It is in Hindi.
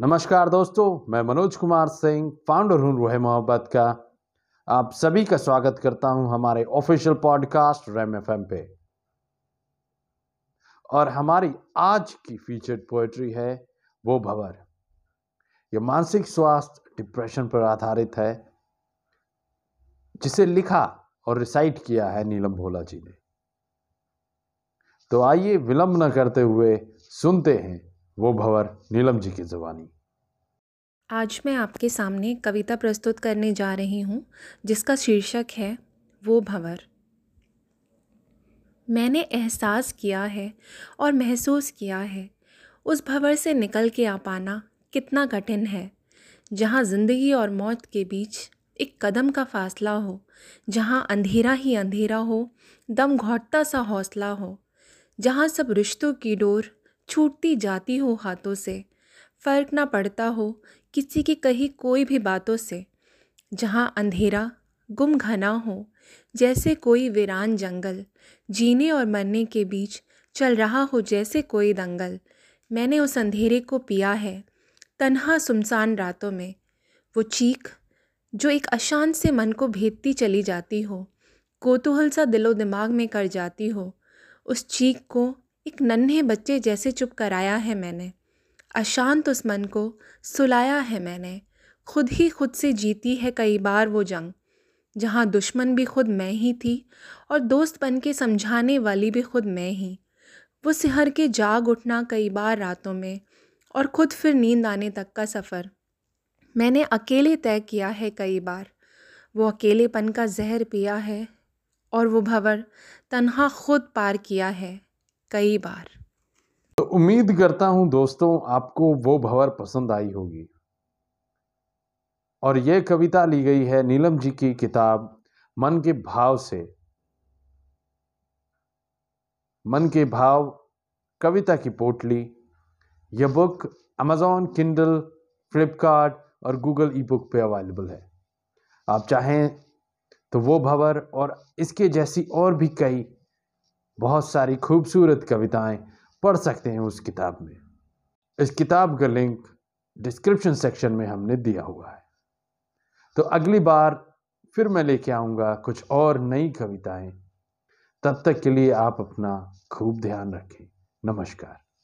नमस्कार दोस्तों, मैं मनोज कुमार सिंह फाउंडर हूँ रूह मोहब्बत का। आप सभी का स्वागत करता हूँ हमारे ऑफिशियल पॉडकास्ट रैम एफ़ पे। और हमारी आज की फीचर्ड पोएट्री है, वो भवर। यह मानसिक स्वास्थ्य डिप्रेशन पर आधारित है, जिसे लिखा और रिसाइट किया है नीलम भोला जी ने। तो आइए विलंब न करते हुए सुनते हैं वो भवर नीलम जी की जुबानी आज मैं आपके सामने कविता प्रस्तुत करने जा रही हूँ, जिसका शीर्षक है, वो भंवर। मैंने एहसास किया है और महसूस किया है, उस भंवर से निकल के आ पाना कितना कठिन है, जहाँ ज़िंदगी और मौत के बीच एक कदम का फासला हो, जहाँ अंधेरा ही अंधेरा हो, दम घोटता सा हौसला हो, जहाँ सब रिश्तों की डोर छूटती जाती हो हाथों से। फ़र्क ना पड़ता हो किसी की कही कोई भी बातों से। जहाँ अंधेरा, गुम घना हो, जैसे कोई वीरान जंगल, जीने और मरने के बीच चल रहा हो जैसे कोई दंगल। मैंने उस अंधेरे को पिया है, तन्हा सुनसान रातों में। वो चीख, जो एक अशांत से मन को भेदती चली जाती हो, कोतूहल सा दिलो दिमाग में कर जाती हो, उस चीख को एक नन्हे बच्चे जैसे चुप कराया है मैंने। अशांत उस मन को सुलाया है मैंने। खुद ही खुद से जीती है कई बार वो जंग, जहाँ दुश्मन भी खुद मैं ही थी और दोस्त बन के समझाने वाली भी खुद मैं ही। वो सिहर के जाग उठना कई बार रातों में और खुद फिर नींद आने तक का सफ़र। मैंने अकेले तय किया है कई बार। वो अकेलेपन का जहर पिया है और वो भंवर तन्हा खुद पार किया है। कई बार। तो उम्मीद करता हूँ दोस्तों आपको वो भंवर पसंद आई होगी। और यह कविता ली गई है नीलम जी की किताब, मन के भाव से। मन के भाव, कविता की पोटली। यह बुक अमेजॉन किंडल फ्लिपकार्ट और गूगल ई बुक पर अवेलेबल है। आप चाहें तो वो भवर और इसके जैसी और भी कई बहुत सारी खूबसूरत कविताएँ पढ़ सकते हैं उस किताब में। इस किताब का लिंक डिस्क्रिप्शन सेक्शन में हमने दिया हुआ है। तो अगली बार फिर मैं लेके आऊँगा कुछ और नई कविताएँ। तब तक के लिए आप अपना खूब ध्यान रखें। नमस्कार।